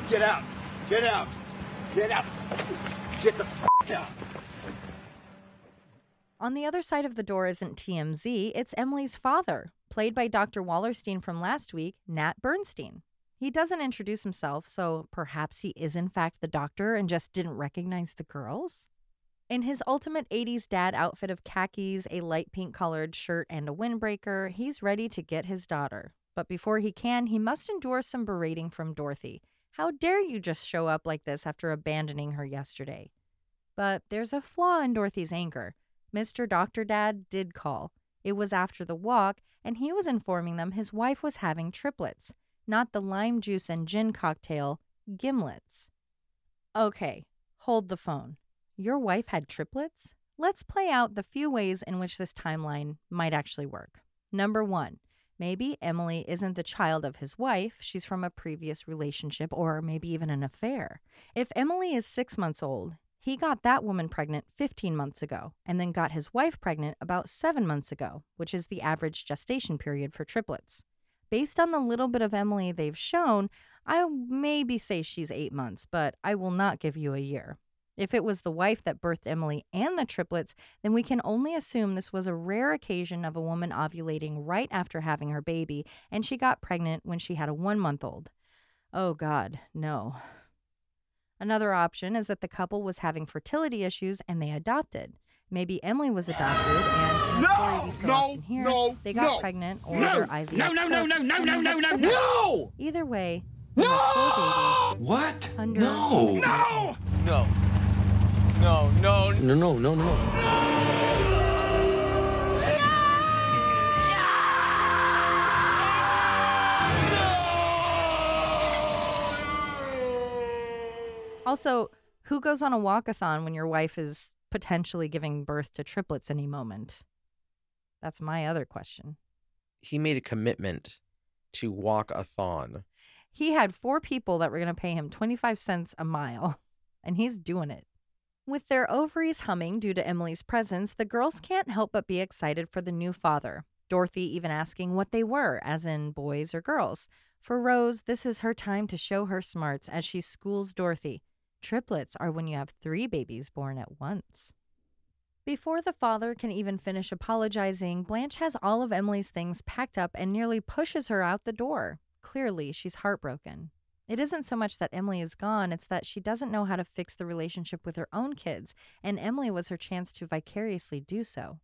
Get out! Get out! Get out! Get the f out! On the other side of the door isn't TMZ, it's Emily's father, played by Dr. Wallerstein from last week, Nat Bernstein. He doesn't introduce himself, so perhaps he is in fact the doctor and just didn't recognize the girls? In his ultimate 80s dad outfit of khakis, a light pink colored shirt, and a windbreaker, he's ready to get his daughter. But before he can, he must endure some berating from Dorothy. How dare you just show up like this after abandoning her yesterday? But there's a flaw in Dorothy's anger. Mr. Doctor Dad did call. It was after the walk, and he was informing them his wife was having triplets, not the lime juice and gin cocktail, gimlets. Okay, hold the phone. Your wife had triplets? Let's play out the few ways in which this timeline might actually work. Number one, maybe Emily isn't the child of his wife, she's from a previous relationship or maybe even an affair. If Emily is six months old, he got that woman pregnant 15 months ago and then got his wife pregnant about seven months ago, which is the average gestation period for triplets. Based on the little bit of Emily they've shown, I'll maybe say she's eight months, but I will not give you a year. If it was the wife that birthed Emily and the triplets, then we can only assume this was a rare occasion of a woman ovulating right after having her baby, and she got pregnant when she had a one month old. Oh, God, no. Another option is that the couple was having fertility issues and they adopted. Maybe Emily was adopted, and in a no! story we so No, often hear, no, they got no, pregnant or no, their IVF. no, no, no, cooked, no, no, and no, they no, had no, triplets. no! Either way, we have four babies. What? Under No. No! No. No, no, no, no, no, no. Also, who goes on a walkathon when your wife is potentially giving birth to triplets any moment? That's my other question. He made a commitment to walk a thon. He had four people that were going to pay him 25 cents a mile, and he's doing it. With their ovaries humming due to Emily's presence, the girls can't help but be excited for the new father. Dorothy even asking what they were, as in boys or girls. For Rose, this is her time to show her smarts as she schools Dorothy. Triplets are when you have three babies born at once. Before the father can even finish apologizing, Blanche has all of Emily's things packed up and nearly pushes her out the door. Clearly, she's heartbroken. It isn't so much that Emily is gone, it's that she doesn't know how to fix the relationship with her own kids, and Emily was her chance to vicariously do so.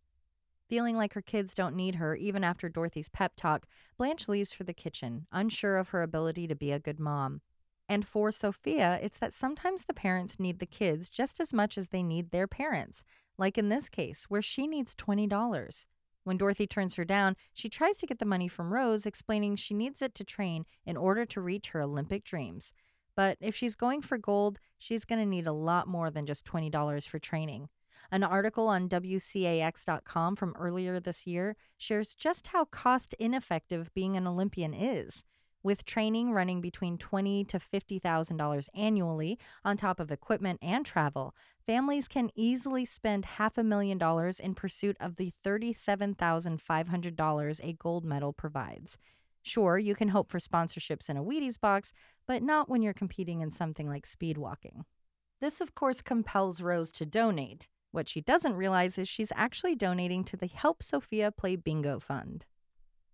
Feeling like her kids don't need her, even after Dorothy's pep talk, Blanche leaves for the kitchen, unsure of her ability to be a good mom. And for Sophia, it's that sometimes the parents need the kids just as much as they need their parents, like in this case, where she needs $20. When Dorothy turns her down, she tries to get the money from Rose, explaining she needs it to train in order to reach her Olympic dreams. But if she's going for gold, she's going to need a lot more than just $20 for training. An article on WCAX.com from earlier this year shares just how cost ineffective being an Olympian is. With training running between twenty to fifty thousand dollars annually, on top of equipment and travel, families can easily spend half a million dollars in pursuit of the thirty-seven thousand five hundred dollars a gold medal provides. Sure, you can hope for sponsorships in a Wheaties box, but not when you're competing in something like speed walking. This, of course, compels Rose to donate. What she doesn't realize is she's actually donating to the Help Sophia Play Bingo Fund.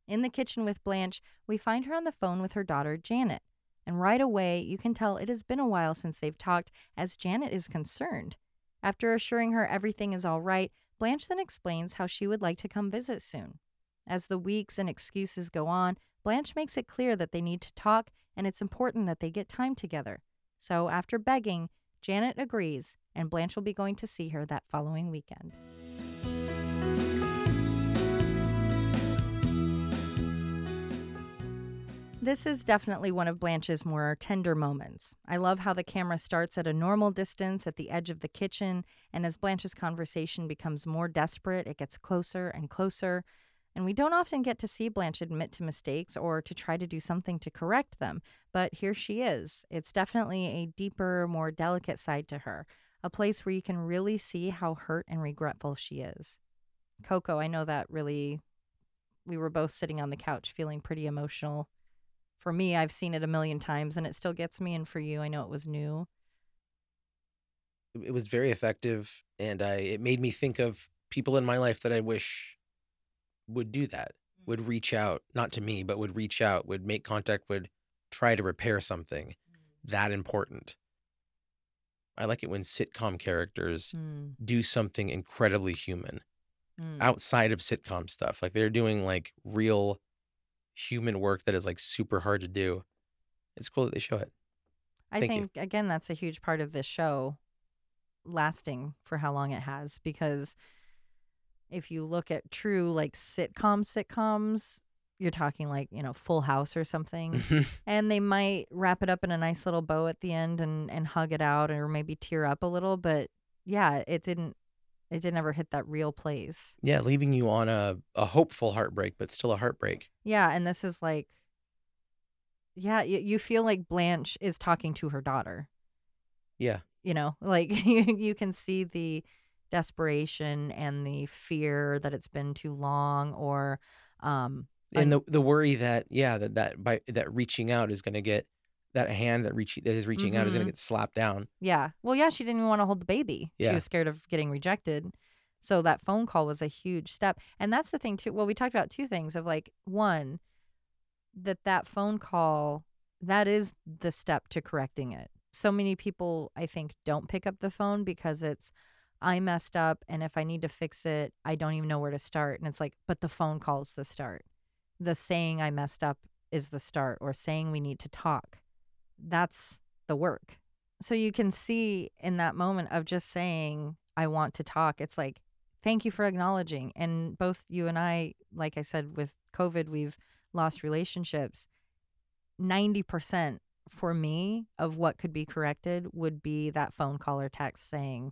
In the kitchen with Blanche, we find her on the phone with her daughter, Janet. And right away, you can tell it has been a while since they've talked, as Janet is concerned. After assuring her everything is all right, Blanche then explains how she would like to come visit soon. As the weeks and excuses go on, Blanche makes it clear that they need to talk and it's important that they get time together. So, after begging, Janet agrees, and Blanche will be going to see her that following weekend. This is definitely one of Blanche's more tender moments. I love how the camera starts at a normal distance at the edge of the kitchen, and as Blanche's conversation becomes more desperate, it gets closer and closer. And we don't often get to see Blanche admit to mistakes or to try to do something to correct them, but here she is. It's definitely a deeper, more delicate side to her, a place where you can really see how hurt and regretful she is. Coco, I know that really, we were both sitting on the couch feeling pretty emotional. For me, I've seen it a million times and it still gets me. And for you, I know it was new. It was very effective, and I it made me think of people in my life that I wish would do that, would reach out, not to me, but would reach out, would make contact, would try to repair something that important. I like it when sitcom characters Mm. do something incredibly human Mm. outside of sitcom stuff. Like they're doing like real human work that is like super hard to do. It's cool that they show it. I Thank you. think again that's a huge part of this show lasting for how long it has because if you look at true like sitcom sitcoms you're talking like you know full house or something Mhm. and they might wrap it up in a nice little bow at the end and and hug it out or maybe tear up a little but yeah it didn't it didn't ever hit that real place Yeah, leaving you on a, a hopeful heartbreak, but still a heartbreak. yeah and this is like yeah you, you feel like blanche is talking to her daughter Yeah. you know like you, you can see the desperation and the fear that it's been too long or um And the the worry that yeah, that that by that reaching out is gonna get that hand that reach that is reaching out is gonna Mhm. get slapped down. yeah. Well yeah she didn't even want to hold the baby. She Yeah. was scared of getting rejected. So that phone call was a huge step. And that's the thing too well we talked about two things of like one that that phone call that is the step to correcting it. So many people i think don't pick up the phone because it's i messed up and if i need to fix it i don't even know where to start. And it's like but the phone call is the start. The saying i messed up is the start or saying we need to talk that's the work. So you can see in that moment of just saying i want to talk it's like thank you for acknowledging and both you and i like i said with covid we've lost relationships. 90% for me of what could be corrected would be that phone call or text saying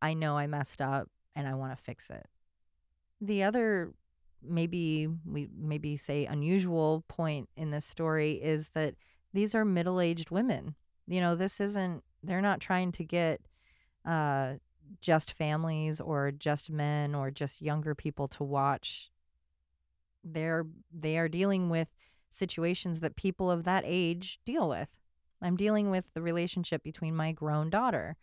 i know i messed up and i want to fix it. The other maybe we maybe say unusual point in this story is that these are middle-aged women. You know this isn't they're not trying to get uh just families or just men or just younger people to watch they're they are dealing with situations that people of that age deal with. I'm dealing with the relationship between my grown daughter.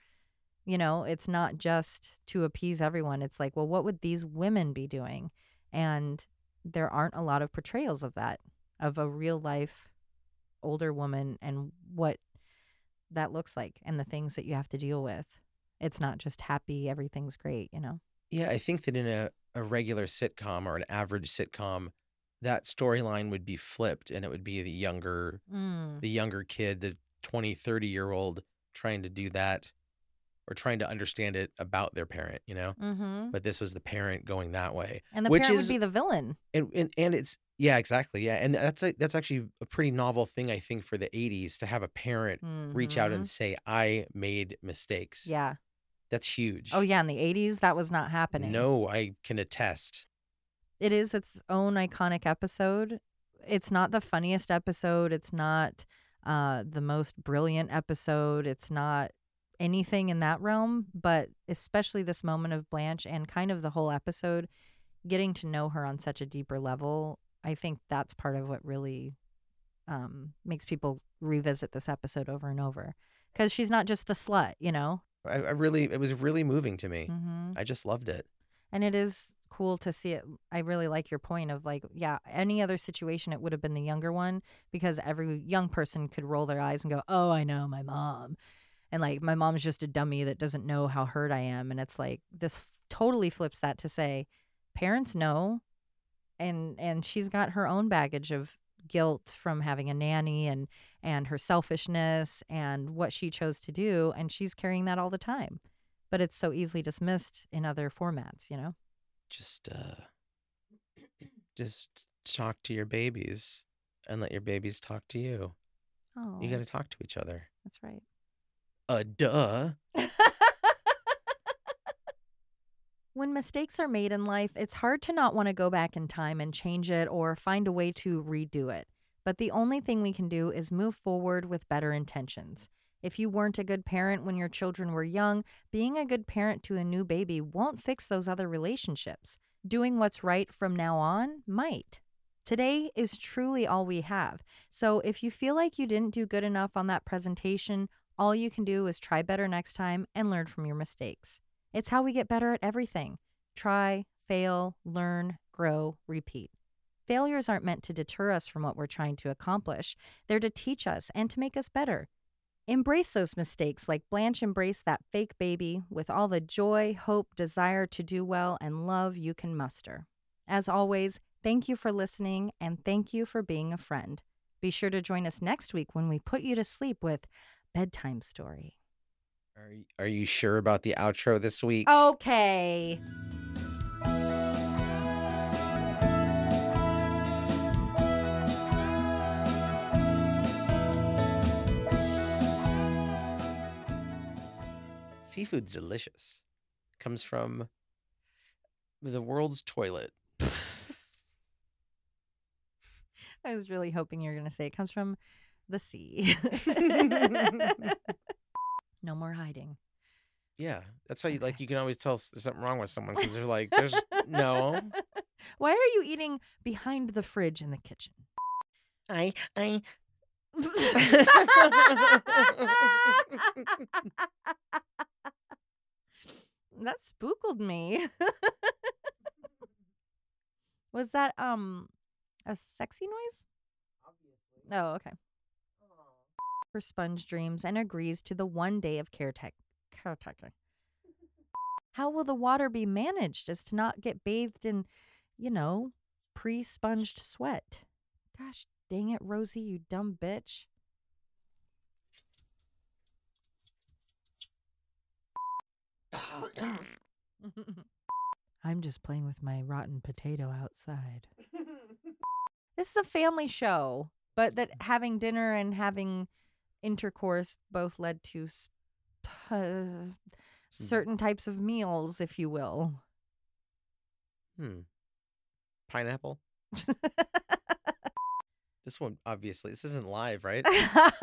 You know it's not just to appease everyone. It's like well what would these women be doing? And there aren't a lot of portrayals of that of a real life older woman and what that looks like and the things that you have to deal with it's not just happy everything's great you know Yeah, I think that in a, a regular sitcom or an average sitcom, that storyline would be flipped and it would be the younger Mm. the younger kid, the 20, 30 year old trying to do that or trying to understand it about their parent, you know? Mhm. But this was the parent going that way. and the which parent is, would be the villain and, and and it's yeah, exactly. Yeah. And that's a, that's actually a pretty novel thing I think for the 80s to have a parent reach out Mhm. and say I made mistakes. yeah That's huge. oh yeah in the 80s that was not happening No, I can attest. it is its own iconic episode. It's not the funniest episode. It's not uh, the most brilliant episode. It's not anything in that realm, but especially this moment of Blanche and kind of the whole episode, getting to know her on such a deeper level, I think that's part of what really um, makes people revisit this episode over and over. Because she's not just the slut, you know? I, I really, it was really moving to me. Mhm. I just loved it. And it is cool to see it. I really like your point of like, yeah, any other situation, it would have been the younger one because every young person could roll their eyes and go, oh, I know my mom. And like, my mom's just a dummy that doesn't know how hurt I am. And it's like, this f- totally flips that to say, parents know and and she's got her own baggage of guilt from having a nanny and and her selfishness and what she chose to do and she's carrying that all the time but it's so easily dismissed in other formats you know Just uh just talk to your babies and let your babies talk to you. oh You got to talk to each other. that's right Uh duh. When mistakes are made in life, it's hard to not want to go back in time and change it or find a way to redo it. But the only thing we can do is move forward with better intentions. If you weren't a good parent when your children were young, being a good parent to a new baby won't fix those other relationships. Doing what's right from now on might. Today is truly all we have. So if you feel like you didn't do good enough on that presentation, all you can do is try better next time and learn from your mistakes. It's how we get better at everything. Try, fail, learn, grow, repeat. Failures aren't meant to deter us from what we're trying to accomplish, they're to teach us and to make us better. Embrace those mistakes like Blanche embraced that fake baby with all the joy, hope, desire to do well, and love you can muster. As always, thank you for listening and thank you for being a friend. Be sure to join us next week when we put you to sleep with Bedtime Story. Are are you sure about the outro this week? Okay. Seafood's delicious. Comes from the world's toilet. I was really hoping you were going to say it comes from the sea. no more hiding. Yeah, that's how you like. You can always tell there's something wrong with someone because they're like, "There's no." Why are you eating behind the fridge in the kitchen? I I that spookled me. Was that um a sexy noise? Oh, okay. Her sponge dreams and agrees to the one day of caretaker. How will the water be managed as to not get bathed in, you know, pre sponged sweat? Gosh dang it, Rosie, you dumb bitch. I'm just playing with my rotten potato outside. This is a family show, but that having dinner and having intercourse both led to s- uh, certain types of meals, if you will. Hmm. Pineapple. this one, obviously, this isn't live, right?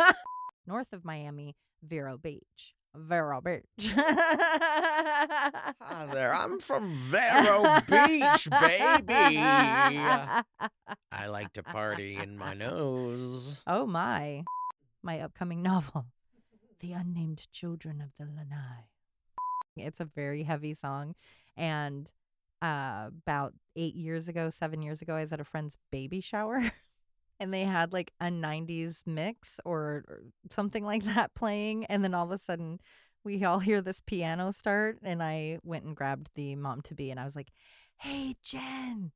North of Miami, Vero Beach. Vero Beach. Hi there, I'm from Vero Beach, baby. I like to party in my nose. Oh my. My upcoming novel, The Unnamed Children of the Lanai. It's a very heavy song. And uh, about eight years ago, seven years ago, I was at a friend's baby shower. And they had like a 90s mix or, or something like that playing. And then all of a sudden, we all hear this piano start. And I went and grabbed the mom to be and I was like, Hey, Jen,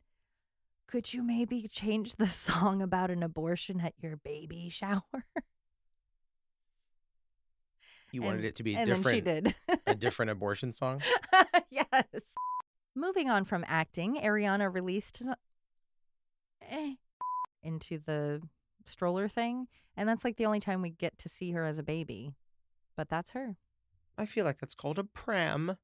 could you maybe change the song about an abortion at your baby shower? You wanted And- it to be and then she different. did. a different abortion song. yes. Moving on from acting, Ariana released eh, into the stroller thing. And that's like the only time we get to see her as a baby. But that's her. I feel like that's called a pram.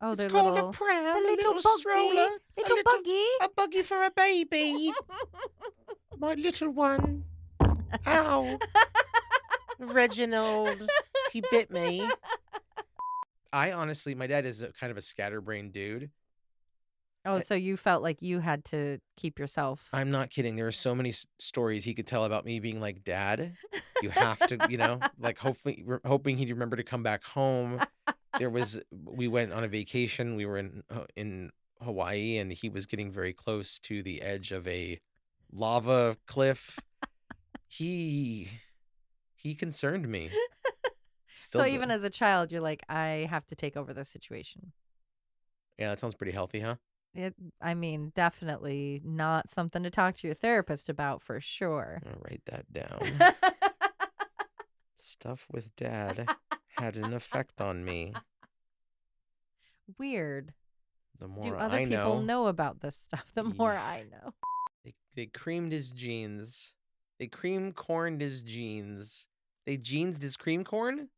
Oh, it's called little, a pram, a a little, little buggy, stroller, a little, little- buggy. A buggy for a baby. My little one. Ow. Reginald. He bit me. I honestly, my dad is a kind of a scatterbrained dude. Oh, so you felt like you had to keep yourself. I'm not kidding. There are so many s- stories he could tell about me being like, Dad, you have to, you know, like hopefully, re- hoping he'd remember to come back home. There was, we went on a vacation. We were in Ha- in Hawaii, and he was getting very close to the edge of a lava cliff. He he concerned me. So even as a child, you're like, I have to take over this situation. yeah, that sounds pretty healthy, huh? It, I mean, definitely not something to talk to your therapist about for sure. I'm gonna write that down. Stuff with dad had an effect on me. Weird. The more Do other I people know, know about this stuff? The more I know. They, they creamed his jeans. They cream corned his jeans. They jeansed his cream corn?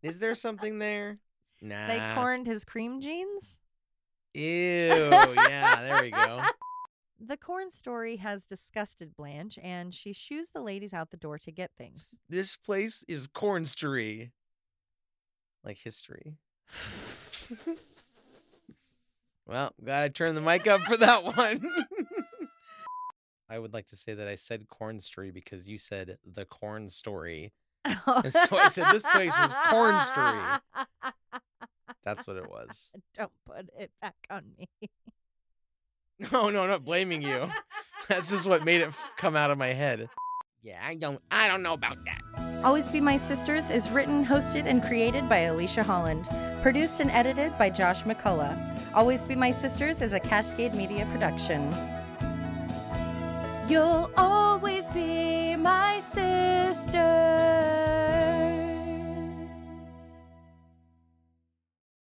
Is there something there? Nah. They corned his cream jeans. Ew. Yeah, there we go. The corn story has disgusted Blanche, and she shoos the ladies out the door to get things. This place is cornstery. Like history. well, glad I turned the mic up for that one. I would like to say that I said cornstery because you said the corn story. And so I said this place is cornstery. That's what it was. Don't put it back on me. No, no, I'm not blaming you. That's just what made it f- come out of my head. Yeah, I don't I don't know about that. Always Be My Sisters is written, hosted, and created by Alicia Holland. Produced and edited by Josh McCullough. Always Be My Sisters is a Cascade Media production. You'll always be my sister.